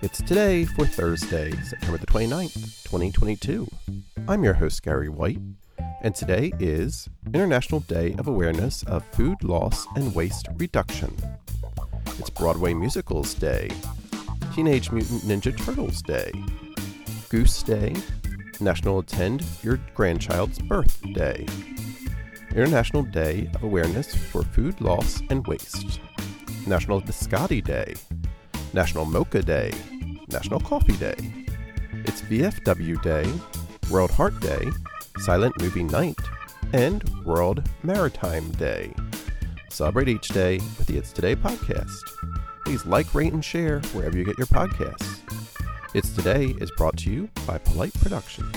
It's today for Thursday, September the 29th, 2022. I'm your host, Gary White, and today is International Day of Awareness of Food Loss and Waste Reduction. It's Broadway Musicals Day, Teenage Mutant Ninja Turtles Day, Goose Day, National Attend Your Grandchild's Birthday, International Day of Awareness for Food Loss and Waste, National Biscotti Day, National Mocha Day, National Coffee Day. It's VFW Day, World Heart Day, Silent Movie Night, and World Maritime Day. Celebrate each day with the It's Today podcast. Please like, rate, and share wherever you get your podcasts. It's Today is brought to you by Polite Productions.